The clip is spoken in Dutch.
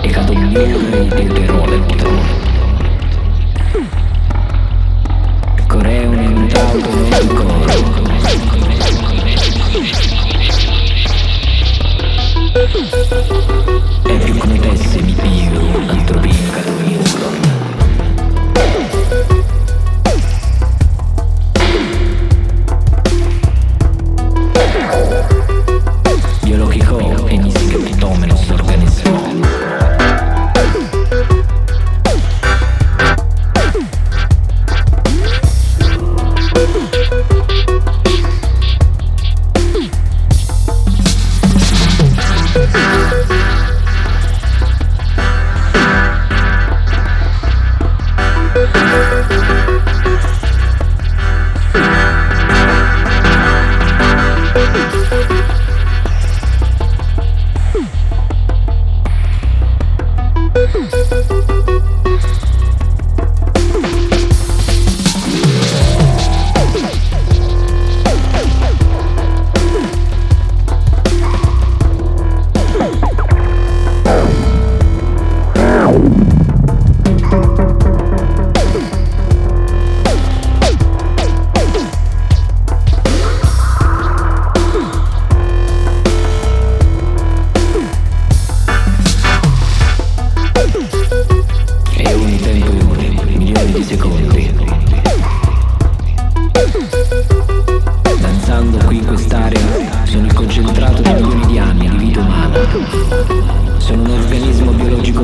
E cadunghiere di Tirolo Sono un organismo biologico